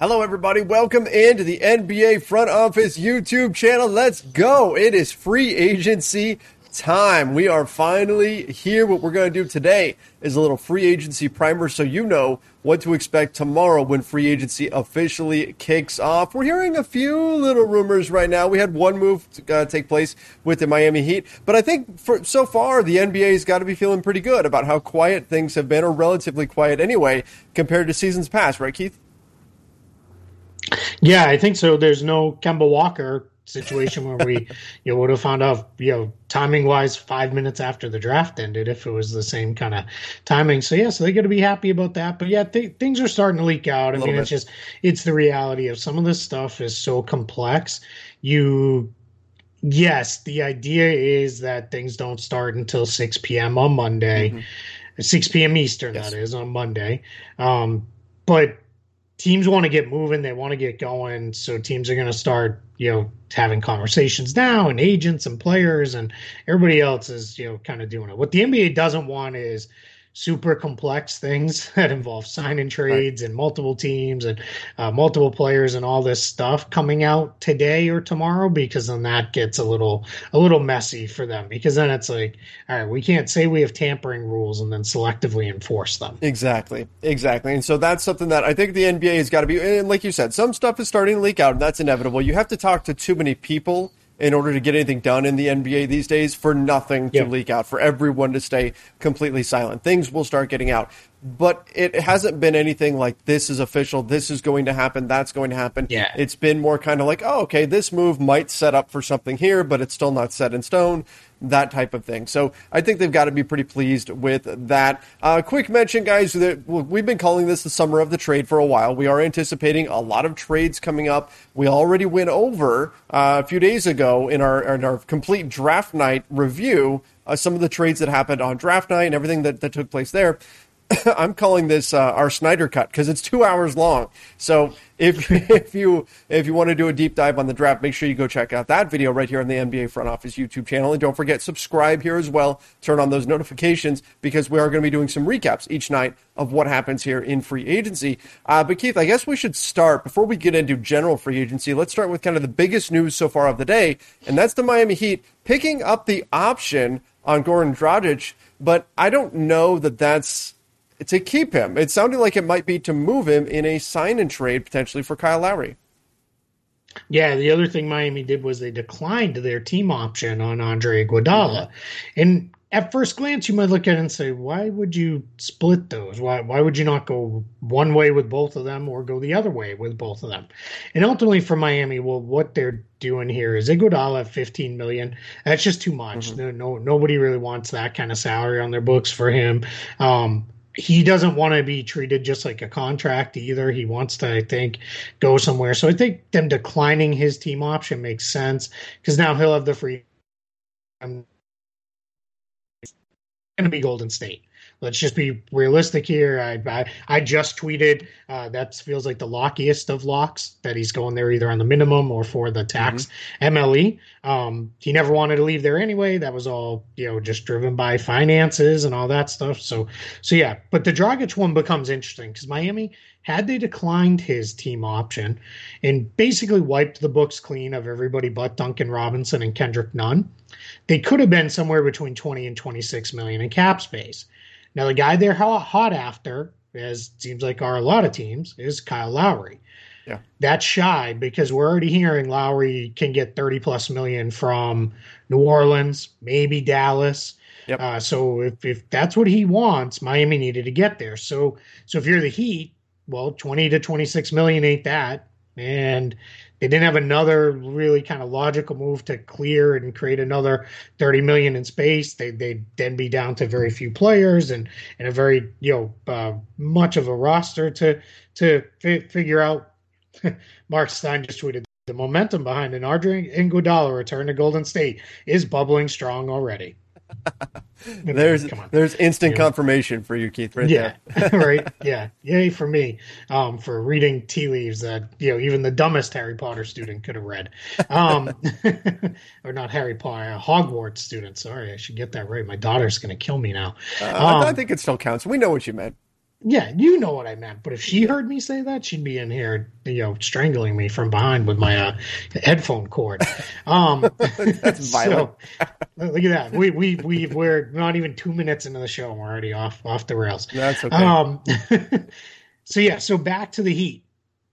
Hello, everybody. Welcome into the NBA Front Office YouTube channel. Let's go. It is free agency time. We are finally here. What we're going to do today is a little free agency primer so you know what to expect tomorrow when free agency officially kicks off. We're hearing a few little rumors right now. We had one move to, uh, take place with the Miami Heat, but I think for so far the NBA's got to be feeling pretty good about how quiet things have been, or relatively quiet anyway, compared to seasons past, right, Keith? Yeah, I think so. There's no Kemba Walker situation where we you know would have found out you know timing wise five minutes after the draft ended if it was the same kind of timing so yeah so they got to be happy about that but yeah th- things are starting to leak out i mean bit. it's just it's the reality of some of this stuff is so complex you yes the idea is that things don't start until 6 p.m on monday mm-hmm. 6 p.m eastern yes. that is on monday um but teams want to get moving, they want to get going, so teams are going to start, you know, having conversations now, and agents and players and everybody else is, you know, kind of doing it. What the NBA doesn't want is super complex things that involve sign and trades right. and multiple teams and uh, multiple players and all this stuff coming out today or tomorrow because then that gets a little a little messy for them because then it's like all right we can't say we have tampering rules and then selectively enforce them. Exactly. Exactly. And so that's something that i think the nba has got to be and like you said some stuff is starting to leak out and that's inevitable. You have to talk to too many people in order to get anything done in the NBA these days for nothing to yep. leak out, for everyone to stay completely silent. Things will start getting out but it hasn't been anything like this is official, this is going to happen, that's going to happen. Yeah. It's been more kind of like, oh, okay, this move might set up for something here, but it's still not set in stone, that type of thing. So I think they've got to be pretty pleased with that. Uh, quick mention, guys, that we've been calling this the summer of the trade for a while. We are anticipating a lot of trades coming up. We already went over uh, a few days ago in our, in our complete draft night review. Uh, some of the trades that happened on draft night and everything that, that took place there. I'm calling this uh, our Snyder cut because it's two hours long. So if if you if you want to do a deep dive on the draft, make sure you go check out that video right here on the NBA Front Office YouTube channel, and don't forget subscribe here as well. Turn on those notifications because we are going to be doing some recaps each night of what happens here in free agency. Uh, but Keith, I guess we should start before we get into general free agency. Let's start with kind of the biggest news so far of the day, and that's the Miami Heat picking up the option on Goran Dragic. But I don't know that that's to keep him. It sounded like it might be to move him in a sign and trade potentially for Kyle Lowry. Yeah, the other thing Miami did was they declined their team option on Andre Iguodala, mm-hmm. and at first glance you might look at it and say, why would you split those? Why why would you not go one way with both of them or go the other way with both of them? And ultimately for Miami, well, what they're doing here is Iguodala at 15 million. That's just too much. Mm-hmm. No, no, nobody really wants that kind of salary on their books for him. Um, he doesn't want to be treated just like a contract either. He wants to, I think, go somewhere. So I think them declining his team option makes sense because now he'll have the free. I'm going to be Golden State let's just be realistic here. I I, I just tweeted uh, that feels like the lockiest of locks that he's going there either on the minimum or for the tax mm-hmm. MLE. Um, he never wanted to leave there anyway. That was all you know, just driven by finances and all that stuff. So so yeah, but the Dragic one becomes interesting because Miami had they declined his team option and basically wiped the books clean of everybody but Duncan Robinson and Kendrick Nunn, they could have been somewhere between 20 and 26 million in cap space. Now, the guy they're hot after, as seems like are a lot of teams, is Kyle Lowry. Yeah. That's shy because we're already hearing Lowry can get 30 plus million from New Orleans, maybe Dallas. Yep. Uh, so if, if that's what he wants, Miami needed to get there. So so if you're the Heat, well, 20 to 26 million ain't that. And they didn't have another really kind of logical move to clear and create another 30 million in space. They they'd then be down to very few players and and a very you know uh, much of a roster to to fi- figure out. Mark Stein just tweeted the momentum behind an Andre Iguodala return to Golden State is bubbling strong already. There's there's instant confirmation for you, Keith. Right yeah, right. Yeah, yay for me um, for reading tea leaves that you know even the dumbest Harry Potter student could have read, um, or not Harry Potter, Hogwarts student. Sorry, I should get that right. My daughter's going to kill me now. Uh, um, I think it still counts. We know what you meant. Yeah, you know what I meant. But if she heard me say that, she'd be in here, you know, strangling me from behind with my uh, headphone cord. Um, That's violent. so, look at that. We we we we're not even two minutes into the show, and we're already off off the rails. That's okay. Um, so yeah, so back to the Heat.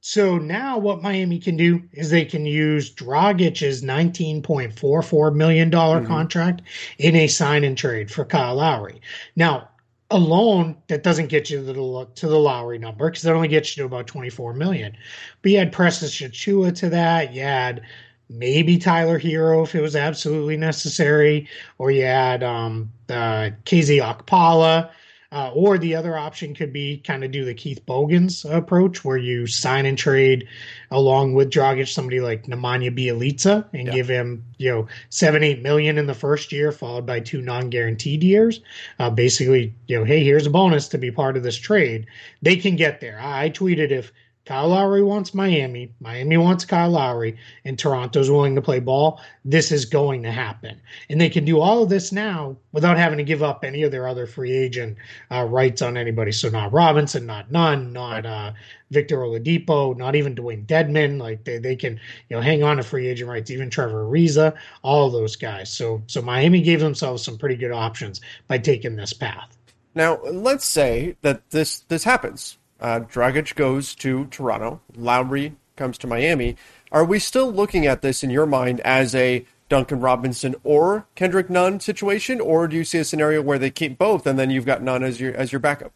So now what Miami can do is they can use Dragic's $19.44 million Mhm. contract in a sign and trade for Kyle Lowry. Now, alone, that doesn't get you to the, to the Lowry number because that only gets you to about 24 million. But you had Precious Achiuwa to that. You had maybe Tyler Herro if it was absolutely necessary, or you had um, uh, KZ Okpala. Uh, or the other option could be kind of do the Keith Bogans approach, where you sign and trade along with Dragic somebody like Nemanja Bjelica and Yeah. give him you know seven eight million in the first year, followed by two non guaranteed years. Uh, basically, you know, hey, here's a bonus to be part of this trade. They can get there. I, I tweeted if Kyle Lowry wants Miami, Miami wants Kyle Lowry, and Toronto's willing to play ball, this is going to happen. And they can do all of this now without having to give up any of their other free agent uh, rights on anybody. So not Robinson, not Nunn, not uh, Victor Oladipo, not even Dewayne Dedmon. Like they, they can you know hang on to free agent rights. Even Trevor Ariza, all those guys. So so Miami gave themselves some pretty good options by taking this path. Now, let's say that this this happens. Uh, Dragic goes to Toronto. Lowry comes to Miami. Are we still looking at this in your mind as a Duncan Robinson or Kendrick Nunn situation, or do you see a scenario where they keep both and then you've got Nunn as your as your backup?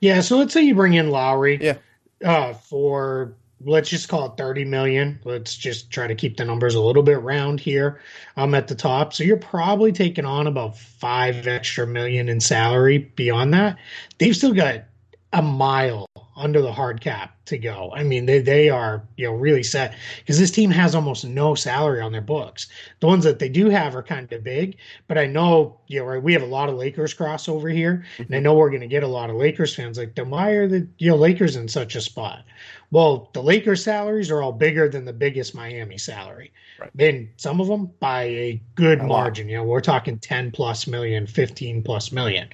Yeah. So let's say you bring in Lowry. Yeah. uh, for let's just call it 30 million. Let's just try to keep the numbers a little bit round here I'm um, at the top. So you're probably taking on about five extra million in salary beyond that. They've still got a mile under the hard cap to go. I mean, they, they are, you know, really set because this team has almost no salary on their books. The ones that they do have are kind of big, but I know, you know, right, we have a lot of Lakers crossover here, and I know we're going to get a lot of Lakers fans like, then why are the, you know, Lakers in such a spot? Well, the Lakers salaries are all bigger than the biggest Miami salary. Right. And some of them by a good margin. You know, we're talking 10 plus million, 15 plus million.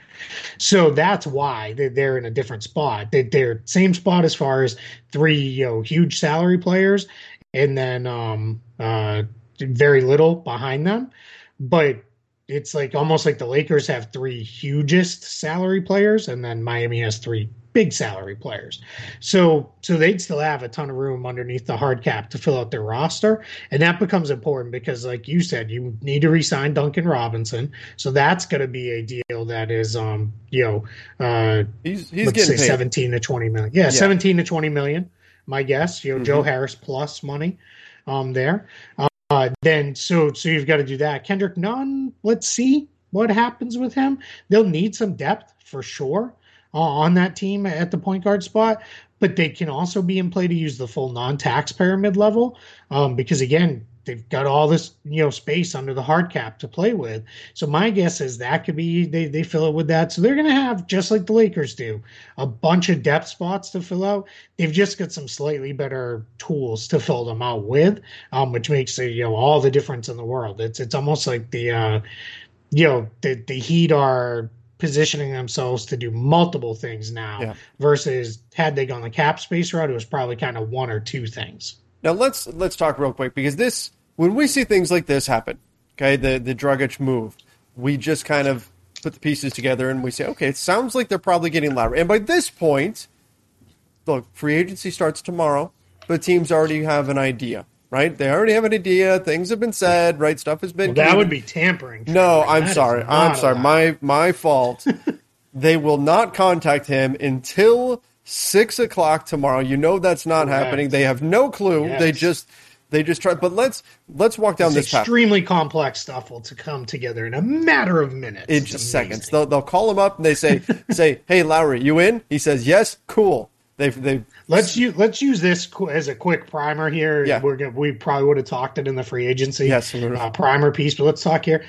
So that's why they- they're in a different spot. They're same spot as far as three, you know, huge salary players and then um uh very little behind them. But it's like almost like the Lakers have three hugest salary players and then Miami has three big salary players. So so they'd still have a ton of room underneath the hard cap to fill out their roster. And that becomes important because like you said, you need to resign Duncan Robinson. So that's gonna be a deal that is um, you know, uh He's he's let's getting say paid. 17 to 20 million. Yeah, Yeah. 17 to 20 million, my guess. You know, Joe Mhm. Harris plus money um there. Uh then so so you've got to do that. Kendrick Nunn, let's see what happens with him. They'll need some depth for sure on that team at the point guard spot, but they can also be in play to use the full non-taxpayer mid-level um because again, they've got all this, you know, space under the hard cap to play with. So my guess is that could be they they fill it with that. So they're going to have just like the Lakers do, a bunch of depth spots to fill out. They've just got some slightly better tools to fill them out with, um, which makes you know all the difference in the world. It's it's almost like the uh, you know the the Heat are positioning themselves to do multiple things now Yeah. versus had they gone the cap space route, it was probably kind of one or two things. Now let's let's talk real quick because this when we see things like this happen, okay, the the Dragic move, we just kind of put the pieces together and we say, okay, it sounds like they're probably getting louder. And by this point, look, free agency starts tomorrow, but teams already have an idea, right? They already have an idea. Things have been said, right? Stuff has been. Well, that would be tampering. No, I'm That sorry. I'm sorry. allowed. My my fault. they will not contact him until six o'clock tomorrow. You know that's not Correct. happening. They have no clue. They just they just try. But let's let's walk down This this path. extremely complex stuff will to come together in a matter of minutes. In It's just seconds, they'll they'll call him up and they say say, "Hey Lowry, you in?" He says, "Yes." Cool. They they Let's use let's use this as a quick primer here. Yeah. We're gonna, we probably would have talked it in the free agency Yes, uh, primer piece, but let's talk here.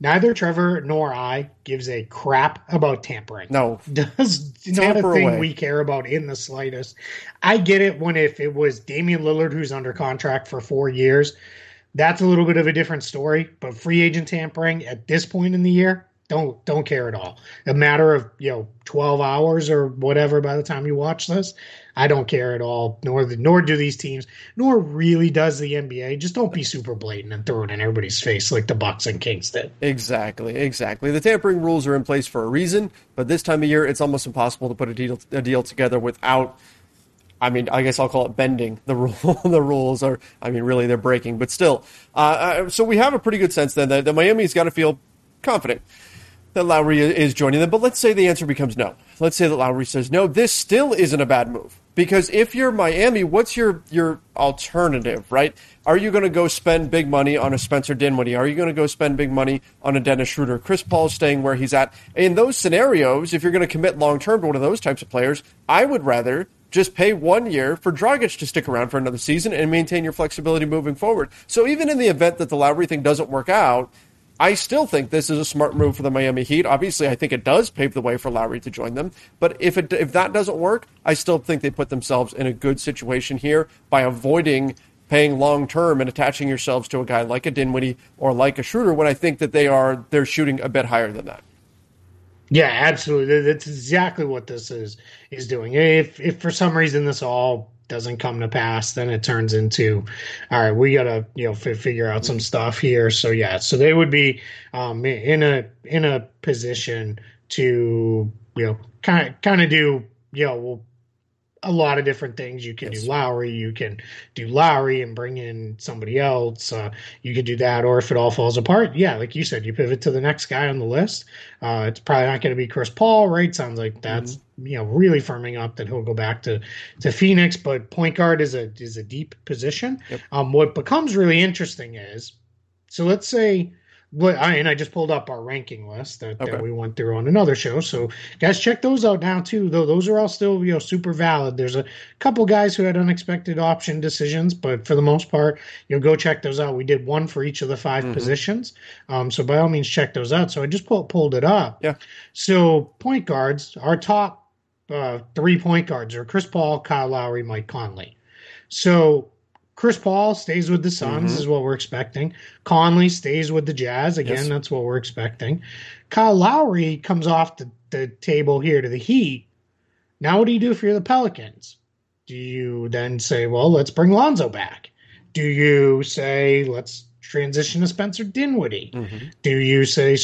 Neither Trevor nor I gives a crap about tampering. no. Does not a thing away. we care about in the slightest. I get it when if it was Damian Lillard who's under contract for four years, that's a little bit of a different story. But free agent tampering at this point in the year, Don't don't care at all. A matter of you know twelve hours or whatever by the time you watch this, I don't care at all. Nor the, nor do these teams. Nor really does the NBA. Just don't be super blatant and throw it in everybody's face like the Bucks and Kings did. Exactly, exactly. The tampering rules are in place for a reason, but this time of year, it's almost impossible to put a deal a deal together without. I mean, I guess I'll call it bending the rule. the rules are, I mean, really they're breaking, but still. Uh, uh so we have a pretty good sense then that, that Miami's got to feel confident that Lowry is joining them. But let's say the answer becomes no. Let's say that Lowry says no. This still isn't a bad move because if you're Miami, what's your your alternative, right? Are you going to go spend big money on a Spencer Dinwiddie? Are you going to go spend big money on a Dennis Schroeder? Chris Paul staying where he's at. In those scenarios, if you're going to commit long term to one of those types of players, I would rather just pay one year for Dragic to stick around for another season and maintain your flexibility moving forward. So even in the event that the Lowry thing doesn't work out, I still think this is a smart move for the Miami Heat. Obviously, I think it does pave the way for Lowry to join them. But if it if that doesn't work, I still think they put themselves in a good situation here by avoiding paying long term and attaching yourselves to a guy like a Dinwiddie or like a Schroeder when I think that they are they're shooting a bit higher than that. Yeah, absolutely. That's exactly what this is is doing. If if for some reason this all doesn't come to pass, then it turns into, all right, we gotta you know f- figure out some stuff here. So yeah, so they would be um, in a in a position to you know kind of kind of do you know well a lot of different things. You can yes. do Lowry, you can do Lowry and bring in somebody else. Uh, you could do that, or if it all falls apart, yeah, like you said, you pivot to the next guy on the list. Uh, it's probably not going to be Chris Paul, right? Sounds like that's mm-hmm. you know really firming up that he'll go back to to Phoenix. But point guard is a is a deep position. Yep. Um, what becomes really interesting is, so let's say I, and I just pulled up our ranking list that, okay. that, we went through on another show. So guys, check those out now too. Though those are all still you know super valid. There's a couple guys who had unexpected option decisions, but for the most part, you'll go check those out. We did one for each of the 5 mm-hmm. positions. Um, so by all means, check those out. So I just pull, pulled it up. Yeah. So point guards, our top uh, three point guards are Chris Paul, Kyle Lowry, Mike Conley. So Chris Paul stays with the Suns, mm-hmm. is what we're expecting. Conley stays with the Jazz. Again, yes. that's what we're expecting. Kyle Lowry comes off the, the table here to the Heat. Now, what do you do for the Pelicans? Do you then say, well, let's bring Lonzo back? Do you say, let's transition to Spencer Dinwiddie? Mm-hmm. Do you say,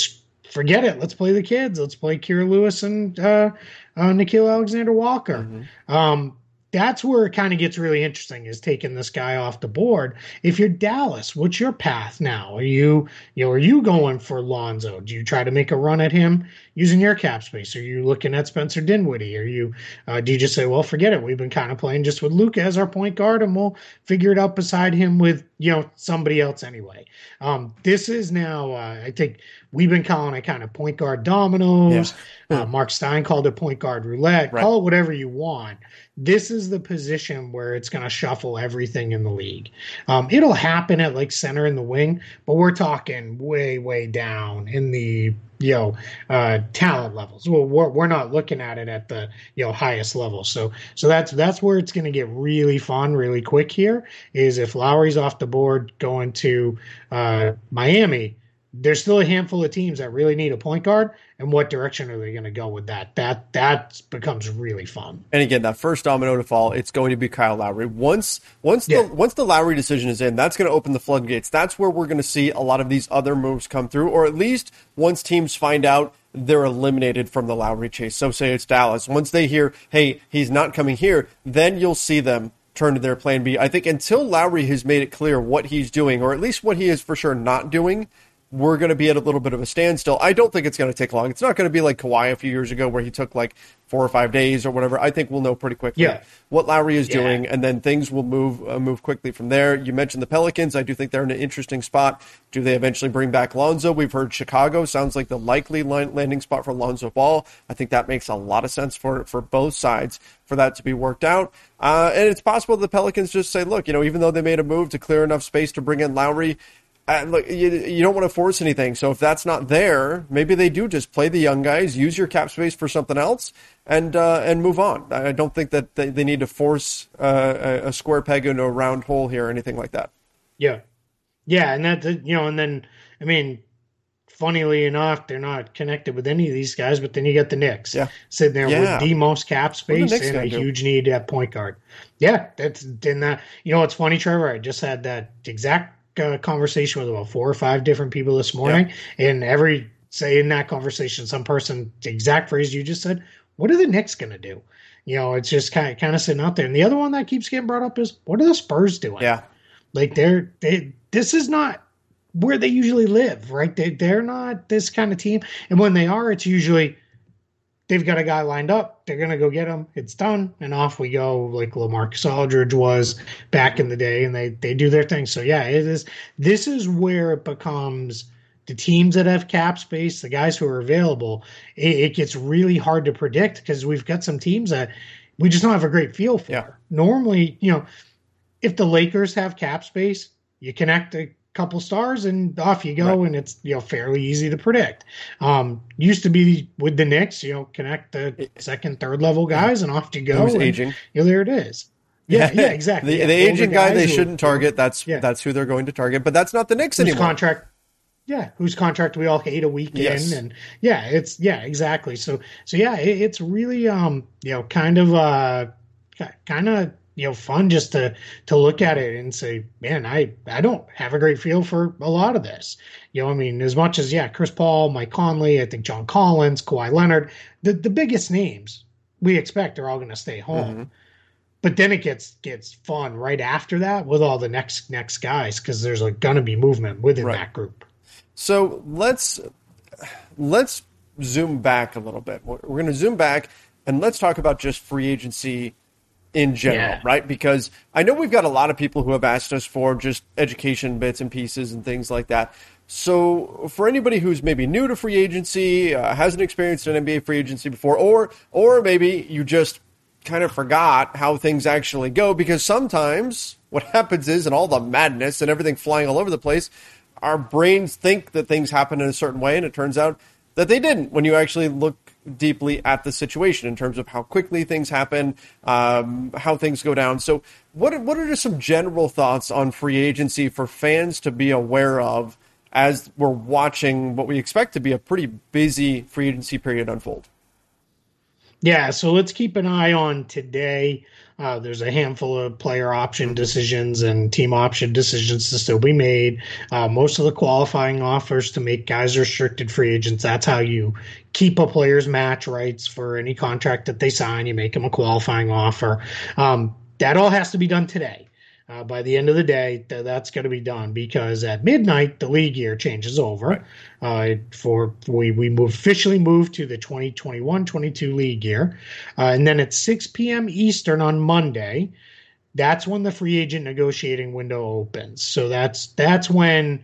forget it, let's play the kids, let's play Kira Lewis and uh, uh, Nickeil Alexander Walker? Mm-hmm. Um, that's where it kind of gets really interesting is taking this guy off the board. If you're Dallas, what's your path now? Are you, you know, are you going for Lonzo? Do you try to make a run at him using your cap space? Are you looking at Spencer Dinwiddie? Are you, uh, do you just say, well, forget it. We've been kind of playing just with Luka as our point guard and we'll figure it out beside him with, you know, somebody else anyway. Um, this is now, uh, I think we've been calling it kind of point guard dominoes. Yeah. Uh, Mark Stein called it point guard roulette. Right. Call it whatever you want this is the position where it's going to shuffle everything in the league. Um, it'll happen at like center in the wing, but we're talking way, way down in the you know uh, talent levels. Well, we're, we're not looking at it at the you know highest level. So so that's that's where it's going to get really fun, really quick. Here is if Lowry's off the board going to uh, Miami there's still a handful of teams that really need a point guard and what direction are they going to go with that? That that becomes really fun. And again that first domino to fall it's going to be kyle lowry. Once once the once the lowry decision is in that's going to open the floodgates. That's where we're going to see a lot of these other moves come through or at least once teams find out they're eliminated from the lowry chase. So say it's dallas. Once they hear hey he's not coming here then you'll see them turn to their plan b. I think until lowry has made it clear what he's doing or at least what he is for sure not doing we're going to be at a little bit of a standstill. I don't think it's going to take long. It's not going to be like Kawhi a few years ago where he took like four or five days or whatever. I think we'll know pretty quickly yeah. what Lowry is yeah. doing, and then things will move uh, move quickly from there. You mentioned the Pelicans. I do think they're in an interesting spot. Do they eventually bring back Lonzo? We've heard Chicago sounds like the likely landing spot for Lonzo Ball. I think that makes a lot of sense for for both sides for that to be worked out. Uh, and it's possible the Pelicans just say, look, you know, even though they made a move to clear enough space to bring in Lowry, uh, look, you, you don't want to force anything. So if that's not there, maybe they do just play the young guys, use your cap space for something else, and uh, and move on. I don't think that they, they need to force uh, a square peg into a round hole here or anything like that. Yeah, yeah, and that you know, and then I mean, funnily enough, they're not connected with any of these guys. But then you get the Knicks Yeah. sitting there Yeah. with the most cap space and a do? huge need at point guard. Yeah, that's in that. You know what's funny, Trevor? I just had that exact uh, conversation with about four or five different people this morning, and every say in that conversation, some person the exact phrase you just said. What are the Knicks going to do? You know, it's just kind of kind of sitting out there. And the other one that keeps getting brought up is what are the Spurs doing? Yeah. Like they're they this is not where they usually live, right? They they're not this kind of team. And when they are, it's usually they've got a guy lined up. They're gonna go get him. It's done, and off we go. Like LaMarcus Aldridge was back in the day, and they they do their thing. So yeah, it is. This is where it becomes the teams that have cap space, the guys who are available. It, it gets really hard to predict because we've got some teams that we just don't have a great feel for. Yeah. Normally, you know, if the Lakers have cap space, you connect a couple stars and off you go, Right. and it's you know fairly easy to predict. Um, used to be with the Knicks, you know, connect the second, third level guys, and off you go. Who's and, aging? You know, there it is. Yeah, yeah, exactly. the Yeah, the aging guy they who- shouldn't target. That's Yeah. that's who they're going to target. But that's not the Knicks whose anymore. contract yeah whose contract we all hate a week Yes. in and yeah it's yeah exactly so so yeah it, it's really um you know kind of uh kind of you know fun just to to look at it and say man i i don't have a great feel for a lot of this you know i mean as much as yeah chris paul mike conley i think john collins Kawhi leonard the the biggest names we expect are all going to stay home Mhm. but then it gets gets fun right after that with all the next next guys because there's like gonna be movement within Right. that group So let's let's zoom back a little bit. We're we're going to zoom back and let's talk about just free agency in general, Yeah. right? Because I know we've got a lot of people who have asked us for just education bits and pieces and things like that. So for anybody who's maybe new to free agency, uh, hasn't experienced an NBA free agency before, or or maybe you just kind of forgot how things actually go because sometimes what happens is in all the madness and everything flying all over the place our brains think that things happen in a certain way and it turns out that they didn't when you actually look deeply at the situation in terms of how quickly things happen um, how things go down so what what are just some general thoughts on free agency for fans to be aware of as we're watching what we expect to be a pretty busy free agency period unfold Yeah, so let's keep an eye on today. Uh, there's a handful of player option decisions and team option decisions to still be made. Uh, most of the qualifying offers to make guys restricted free agents. That's how you keep a player's match rights for any contract that they sign. You make them a qualifying offer. Um, that all has to be done today. Uh, by the end of the day, th- that's going to be done because at midnight the league year changes over. Uh, for we we move, officially move to the 2021-22 league year, uh, and then at 6 p.m. Eastern on Monday, that's when the free agent negotiating window opens. So that's that's when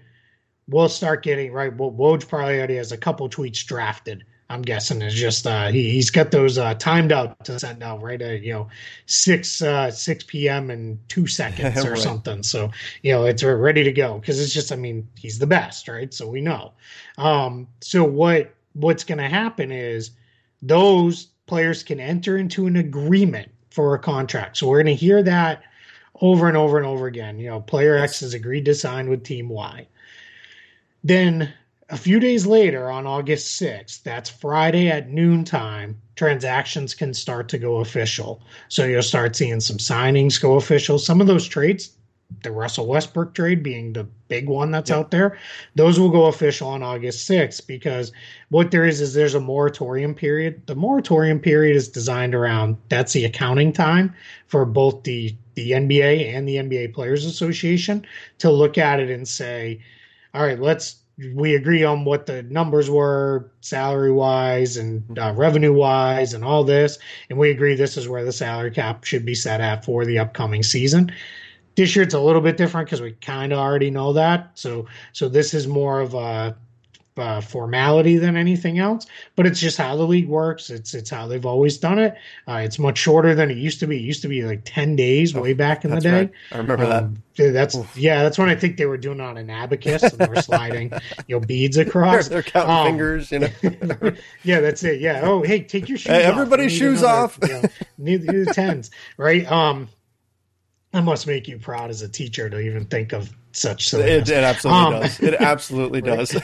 we'll start getting right. Well, Woj probably already has a couple tweets drafted. I'm guessing is just uh, he he's got those uh, timed out to send out right at you know six uh, six p.m. and two seconds or Right. something. So you know it's ready to go because it's just I mean he's the best, right? So we know. Um, so what what's going to happen is those players can enter into an agreement for a contract. So we're going to hear that over and over and over again. You know, player X has agreed to sign with team Y. Then a few days later, on August 6th, that's Friday at noontime, transactions can start to go official. So you'll start seeing some signings go official. Some of those trades, the Russell Westbrook trade being the big one that's Yep. out there, those will go official on August 6th because what there is is there's a moratorium period. The moratorium period is designed around that's the accounting time for both the the NBA and the NBA Players Association to look at it and say, all right, let's we agree on what the numbers were salary wise and uh, revenue wise and all this and we agree this is where the salary cap should be set at for the upcoming season. This year it's a little bit different because we kind of already know that. So so this is more of a, a formality than anything else but it's just how the league works it's it's how they've always done it uh, it's much shorter than it used to be it used to be like 10 days way back in the day right. I remember that. um, yeah, that's yeah, that's when I think they were doing it on an abacus and they were sliding, you know, beads They're, across. they're counting Um, fingers, you know. yeah, that's it. Yeah. Oh, hey, take your shoes Hey, off. everybody's shoes another, off. You know, need, need the tens, right? Um, that must make you proud as a teacher to even think of such It, silliness. it absolutely Um, does. It absolutely does.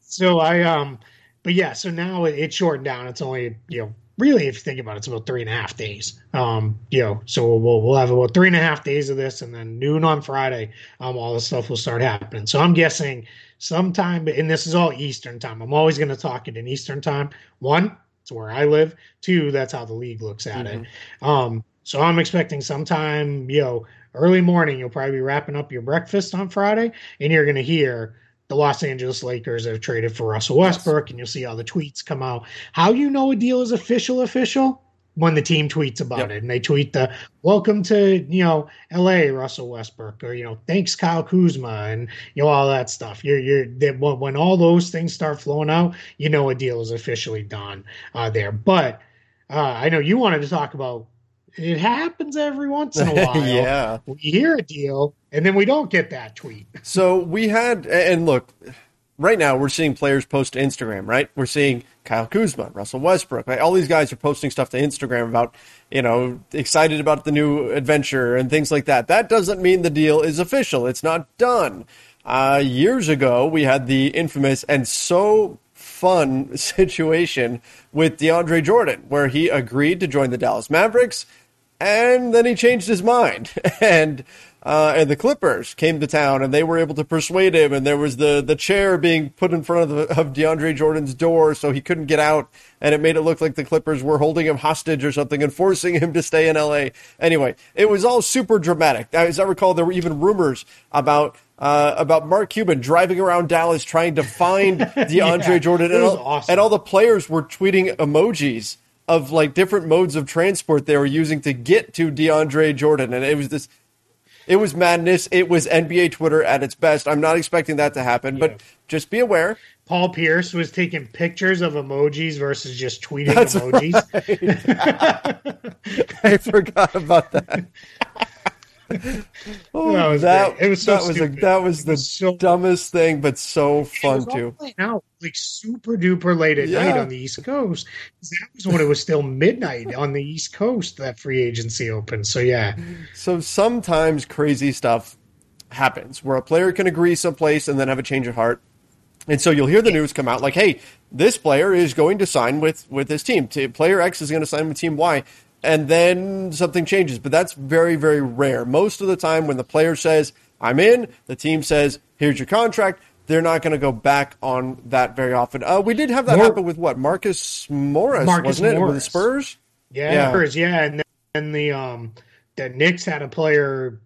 so I um, but yeah, so now it, it's shortened down. It's only you know really, if you think about it, it's about three and a half days. Um, you know, so we'll we'll have about three and a half days of this, and then noon on Friday, um, all the stuff will start happening. So I'm guessing sometime, and this is all Eastern time. I'm always going to talk it in Eastern time. One, it's where I live. Two, that's how the league looks at mm-hmm. it. Um, so I'm expecting sometime, you know, early morning, you'll probably be wrapping up your breakfast on Friday, and you're going to hear the Los Angeles Lakers have traded for Russell Westbrook, yes. and you'll see all the tweets come out. How you know a deal is official? Official when the team tweets about yep. it, and they tweet the "Welcome to you know L.A. Russell Westbrook," or you know "Thanks Kyle Kuzma," and you know all that stuff. You're you're they, when all those things start flowing out, you know a deal is officially done uh, there. But uh, I know you wanted to talk about it happens every once in a while. yeah. We hear a deal and then we don't get that tweet. so we had, and look, right now we're seeing players post to Instagram, right? We're seeing Kyle Kuzma, Russell Westbrook, like all these guys are posting stuff to Instagram about, you know, excited about the new adventure and things like that. That doesn't mean the deal is official. It's not done. Uh, years ago, we had the infamous and so fun situation with DeAndre Jordan, where he agreed to join the Dallas Mavericks and then he changed his mind, and uh, and the Clippers came to town, and they were able to persuade him, and there was the the chair being put in front of the, of DeAndre Jordan's door, so he couldn't get out, and it made it look like the Clippers were holding him hostage or something and forcing him to stay in L.A. Anyway, it was all super dramatic. As I recall, there were even rumors about uh, about Mark Cuban driving around Dallas trying to find DeAndre yeah, Jordan, and all, awesome. and all the players were tweeting emojis of like different modes of transport they were using to get to DeAndre Jordan. And it was this, it was madness. It was NBA Twitter at its best. I'm not expecting that to happen, yeah. but just be aware. Paul Pierce was taking pictures of emojis versus just tweeting That's emojis. Right. I forgot about that. oh, that was that, it was so that was, a, that was the was so, dumbest thing, but so fun too. Now, like super duper late at yeah. night on the East Coast. That was when it was still midnight on the East Coast that free agency opened. So yeah. So sometimes crazy stuff happens where a player can agree someplace and then have a change of heart. And so you'll hear the news come out like, "Hey, this player is going to sign with with this team. Player X is going to sign with Team Y." and then something changes. But that's very, very rare. Most of the time, when the player says, I'm in, the team says, here's your contract, they're not going to go back on that very often. Uh, we did have that More, happen with what? Marcus Morris, Marcus wasn't Morris. it? With the Spurs? Yeah, yeah. Spurs, yeah. And then the, um, the Knicks had a player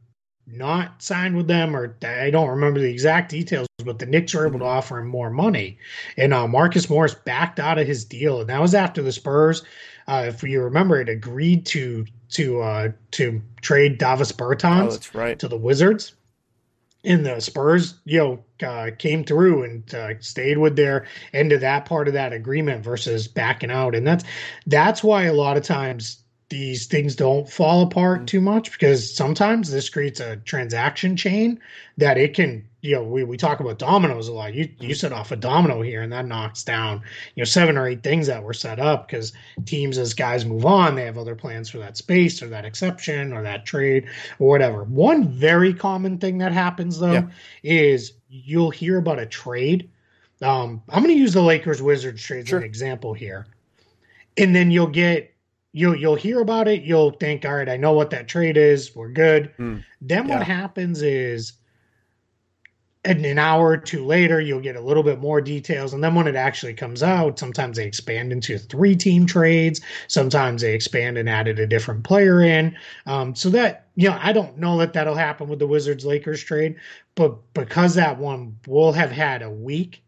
not signed with them, or I don't remember the exact details, but the Knicks were able to offer him more money. And uh, Marcus Morris backed out of his deal. And that was after the Spurs uh, if you remember, it agreed to to uh, to trade Davis Bertans oh, right. to the Wizards. And the Spurs, you know, uh, came through and uh, stayed with their end of that part of that agreement versus backing out, and that's that's why a lot of times these things don't fall apart mm-hmm. too much because sometimes this creates a transaction chain that it can you know, we, we talk about dominoes a lot. You you mm-hmm. set off a domino here, and that knocks down you know seven or eight things that were set up because teams, as guys move on, they have other plans for that space or that exception or that trade or whatever. One very common thing that happens though yeah. is you'll hear about a trade. Um, I'm going to use the Lakers Wizards trade sure. as an example here, and then you'll get you'll you'll hear about it. You'll think, all right, I know what that trade is. We're good. Mm. Then yeah. what happens is and an hour or two later you'll get a little bit more details and then when it actually comes out sometimes they expand into three team trades sometimes they expand and added a different player in um, so that you know i don't know that that'll happen with the wizards lakers trade but because that one will have had a week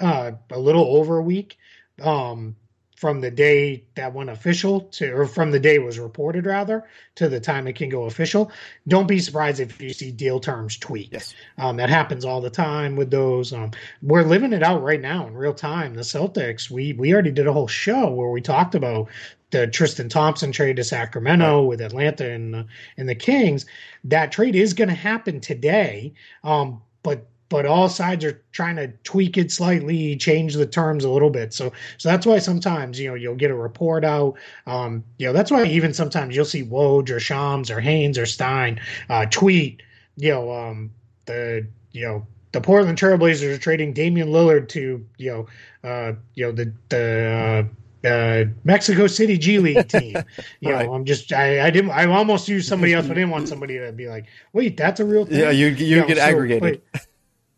uh, a little over a week um, from the day that went official to, or from the day it was reported rather, to the time it can go official. Don't be surprised if you see deal terms tweaked. Yes. Um, that happens all the time with those. Um, we're living it out right now in real time. The Celtics, we we already did a whole show where we talked about the Tristan Thompson trade to Sacramento right. with Atlanta and uh, and the Kings. That trade is going to happen today. Um, but but all sides are trying to tweak it slightly, change the terms a little bit. So, so that's why sometimes you know you'll get a report out. Um, you know that's why even sometimes you'll see Woj or Shams or Haynes or Stein uh, tweet. You know um, the you know the Portland Trailblazers are trading Damian Lillard to you know uh, you know the the uh, uh, Mexico City G League team. You Right. know, I'm just I, I didn't I almost used somebody else. but I didn't want somebody to be like, wait, that's a real thing. Yeah, you you know, get so, aggregated. but-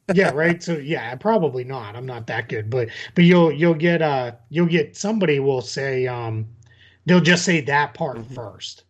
yeah, right. So yeah, probably not. I'm not that good, but but you'll you'll get uh you'll get somebody will say um they'll just say that part Mhm. first,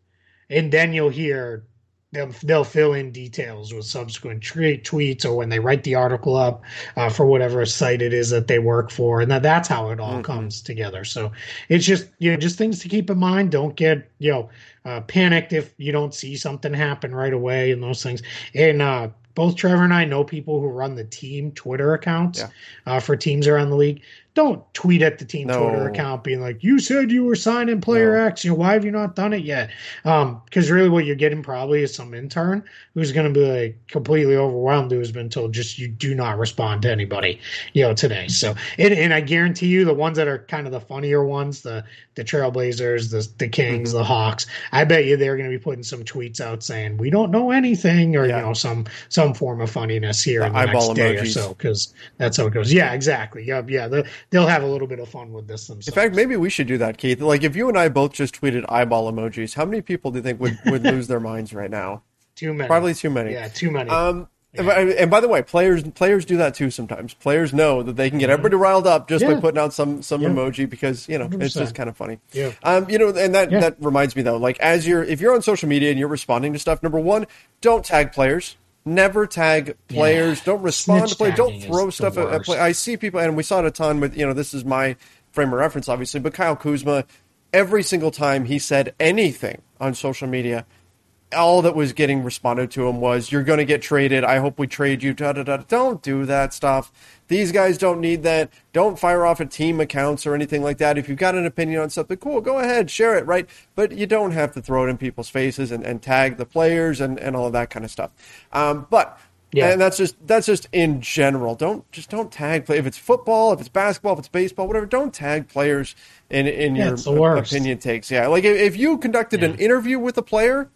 and then you'll hear they'll they'll fill in details with subsequent tre- tweets or when they write the article up uh, for whatever site it is that they work for, and that that's how it all Mhm. comes together. So it's just you know just things to keep in mind. Don't get you know uh, panicked if you don't see something happen right away and those things. And uh, both Trevor and I know people who run the team Twitter accounts Yeah. uh, for teams around the league. Don't tweet at the team No. Twitter account being like, "You said you were signing player No. X. You know, why have you not done it yet?" Because really, what you're getting probably is some intern who's going to be like completely overwhelmed who has been told just you do not respond to anybody, you know, today. So, and, and I guarantee you, the ones that are kind of the funnier ones, the the Trailblazers, the the Kings, Mm-hmm. the Hawks, I bet you they're going to be putting some tweets out saying we don't know anything, or Yeah. you know, some some form of funniness here The in the next day or so, because that's how it goes. Yeah, exactly. Yeah, yeah. They'll have a little bit of fun with this themselves. In fact, maybe we should do that, Keith. Like, if you and I both just tweeted eyeball emojis, how many people do you think would, would lose their minds right now? too many. Probably too many. Yeah, too many. Um, and by- and by the way, players players do that too sometimes. Players know that they can get everybody riled up just by Mm-hmm. Putting out some some Yeah. emoji because you know it's 100%. just kind of funny. Yeah. Um, you know, and that Yeah. that reminds me though, like as you're if you're on social media and you're responding to stuff, number one, don't tag players. Never tag players. Don't respond Snitch to players. Don't throw stuff at, at play. I see people, and we saw it a ton with you know this is my frame of reference, obviously, but Kyle Kuzma. Every single time he said anything on social media, all that was getting responded to him was, "You're going to get traded. I hope we trade you." Da, da, da. Don't do that stuff. These guys don't need that. Don't fire off at team accounts or anything like that. If you've got an opinion on something, cool, go ahead, share it, right? But you don't have to throw it in people's faces and, and tag the players and, and all of that kind of stuff. Um, but Yeah. and that's just that's just in general. Don't just don't tag play if it's football, if it's basketball, if it's baseball, whatever. Don't tag players in in Yeah, your it's the worst. opinion takes. Yeah, like if, if you conducted an interview with a player,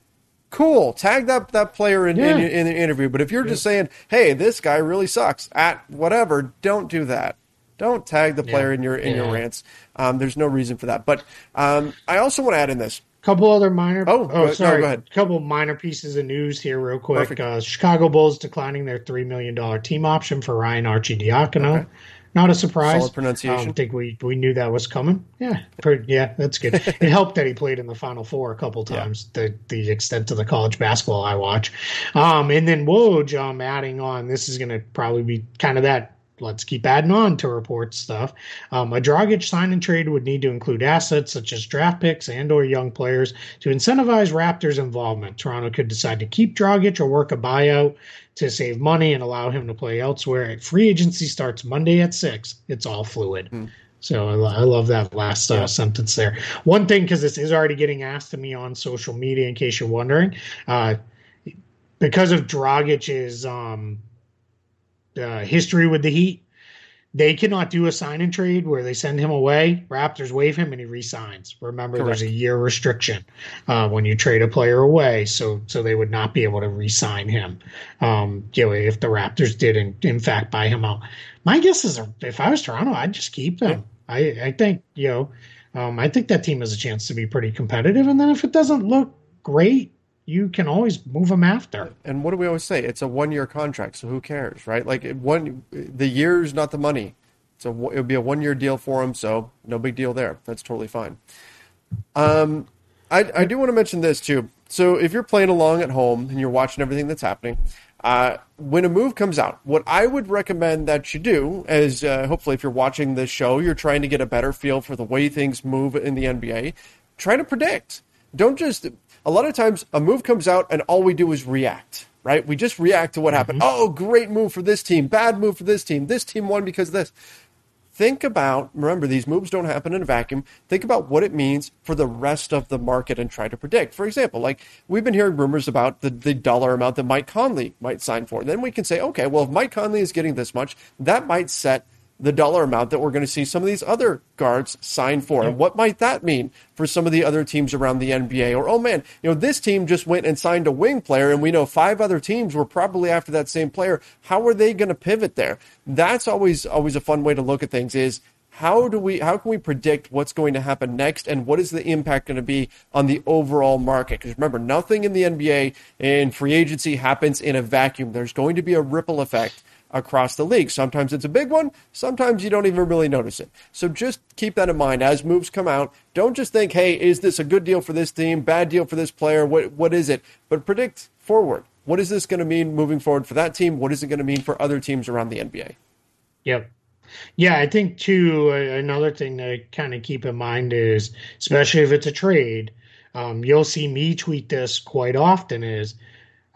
cool, tag that that player in, in, Yeah. in the interview. But if you're just saying, "Hey, this guy really sucks," at whatever, don't do that. Don't tag the player in your in your rants. Um, there's no reason for that. But um, I also want to add in this. couple other minor Oh, no, sorry go ahead. couple minor pieces of news here real quick uh, chicago bulls declining their $3 million team option for ryan arcidiacono Okay. Not a surprise. Solid pronunciation. i think we, we knew that was coming. Yeah yeah that's good. It helped that he played in the final four a couple times the the extent of the college basketball i watch. Um, and then woj um, adding on this is going to probably be kind of that let's keep adding on to report stuff. Um, a Dragic sign and trade would need to include assets such as draft picks and or young players to incentivize Raptors involvement. Toronto could decide to keep Dragic or work a buyout to save money and allow him to play elsewhere. Free agency starts Monday at six. It's all fluid. So I, lo- I love that last uh, Yeah. sentence there. One thing, because this is already getting asked of me on social media, in case you're wondering, uh, because of Dragic's um, uh, history with the Heat, they cannot do a sign and trade where they send him away. Raptors waive him and he resigns. Remember, there's a year restriction uh, when you trade a player away, so so they would not be able to re-sign him. Um, you know, if the Raptors did in, in fact buy him out, my guess is if I was Toronto, I'd just keep him. I I think you know, um, I think that team has a chance to be pretty competitive, and then if it doesn't look great, you can always move him after. And what do we always say? It's a one year contract, so who cares, right? Like one, the year's not the money. So it would be a one year deal for him, so no big deal there. That's totally fine. Um, I, I do want to mention this too. So if you're playing along at home and you're watching everything that's happening, uh, when a move comes out, what I would recommend that you do is uh, hopefully if you're watching this show, you're trying to get a better feel for the way things move in the NBA. Try to predict. Don't just. A lot of times, a move comes out and all we do is react. Right? We just react to what happened. Mm-hmm. Oh, great move for this team. Bad move for this team. This team won because of this think about remember these moves don't happen in a vacuum think about what it means for the rest of the market and try to predict for example like we've been hearing rumors about the, the dollar amount that mike conley might sign for then we can say okay well if mike conley is getting this much that might set the dollar amount that we're going to see some of these other guards sign for. And what might that mean for some of the other teams around the NBA? Or, oh man, you know, this team just went and signed a wing player, and we know five other teams were probably after that same player. How are they going to pivot there? That's always always a fun way to look at things. Is how do we how can we predict what's going to happen next and what is the impact going to be on the overall market because remember nothing in the nba and free agency happens in a vacuum there's going to be a ripple effect across the league sometimes it's a big one sometimes you don't even really notice it so just keep that in mind as moves come out don't just think hey is this a good deal for this team bad deal for this player what what is it but predict forward what is this going to mean moving forward for that team what is it going to mean for other teams around the nba Yep. Yeah, I think too. Another thing to kind of keep in mind is, especially if it's a trade, um, you'll see me tweet this quite often. Is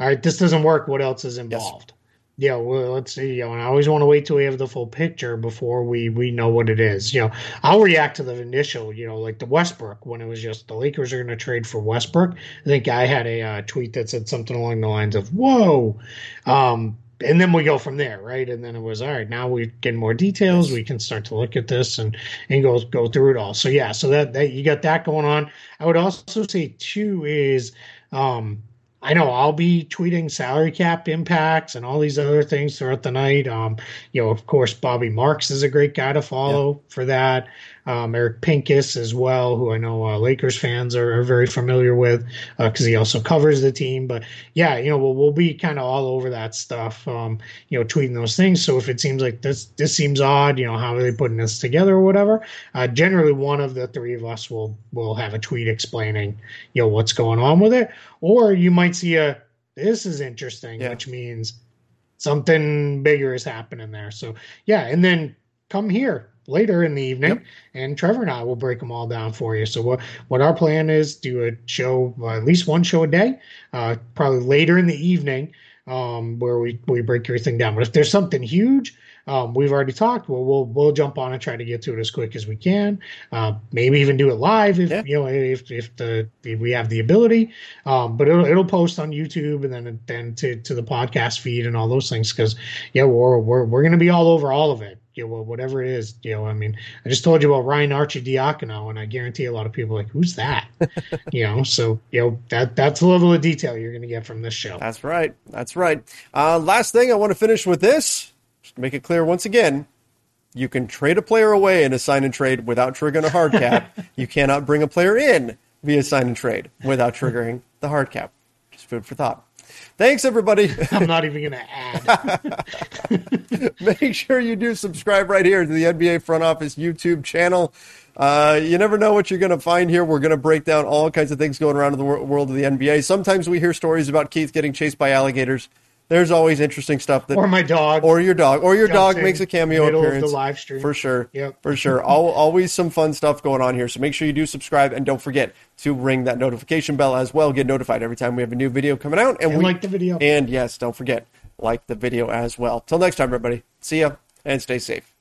all right. This doesn't work. What else is involved? Yes. Yeah, well, let's see. You know, and I always want to wait till we have the full picture before we we know what it is. You know, I'll react to the initial. You know, like the Westbrook when it was just the Lakers are going to trade for Westbrook. I think I had a uh, tweet that said something along the lines of "Whoa." Um, and then we go from there, right? And then it was all right. Now we get more details. We can start to look at this and and go go through it all. So yeah, so that that you got that going on. I would also say too is um, I know I'll be tweeting salary cap impacts and all these other things throughout the night. Um, you know, of course, Bobby Marks is a great guy to follow for that. Um, Eric Pincus as well, who I know uh, Lakers fans are, are, very familiar with because uh, he also covers the team. But yeah, you know, we'll, we'll be kind of all over that stuff, um, you know, tweeting those things. So if it seems like this this seems odd, you know, how are they putting this together or whatever? Uh, generally, one of the three of us will will have a tweet explaining, you know, what's going on with it, or you might see a this is interesting, yeah. which means something bigger is happening there. So yeah, and then come here later in the evening, yep. and Trevor and I will break them all down for you. So what what our plan is: do a show, uh, at least one show a day, uh, probably later in the evening, um, where we we break everything down. But if there's something huge. Um, we've already talked. Well, we'll we'll jump on and try to get to it as quick as we can. Uh, maybe even do it live if yeah. you know if if the if we have the ability. Um, but it'll it'll post on YouTube and then then to, to the podcast feed and all those things because yeah we're we're we're gonna be all over all of it you know, whatever it is, you know, I mean, I just told you about Ryan Arcidiacono, and I guarantee a lot of people like, who's that? you know, so you know that that's the level of detail you're going to get from this show. That's right. That's right. Uh, last thing, I want to finish with this. Just to make it clear once again, you can trade a player away in a sign and trade without triggering a hard cap. you cannot bring a player in via sign and trade without triggering the hard cap. Just food for thought. Thanks, everybody. I'm not even going to add. Make sure you do subscribe right here to the NBA Front Office YouTube channel. Uh, you never know what you're going to find here. We're going to break down all kinds of things going around in the world of the NBA. Sometimes we hear stories about Keith getting chased by alligators there's always interesting stuff that or my dog. Or your dog. Or your dog makes a cameo appearance the live stream. For sure. Yep. for sure. All, always some fun stuff going on here. So make sure you do subscribe and don't forget to ring that notification bell as well. Get notified every time we have a new video coming out. And, and we like the video. And yes don't forget like the video as well. Till next time everybody. See ya and stay safe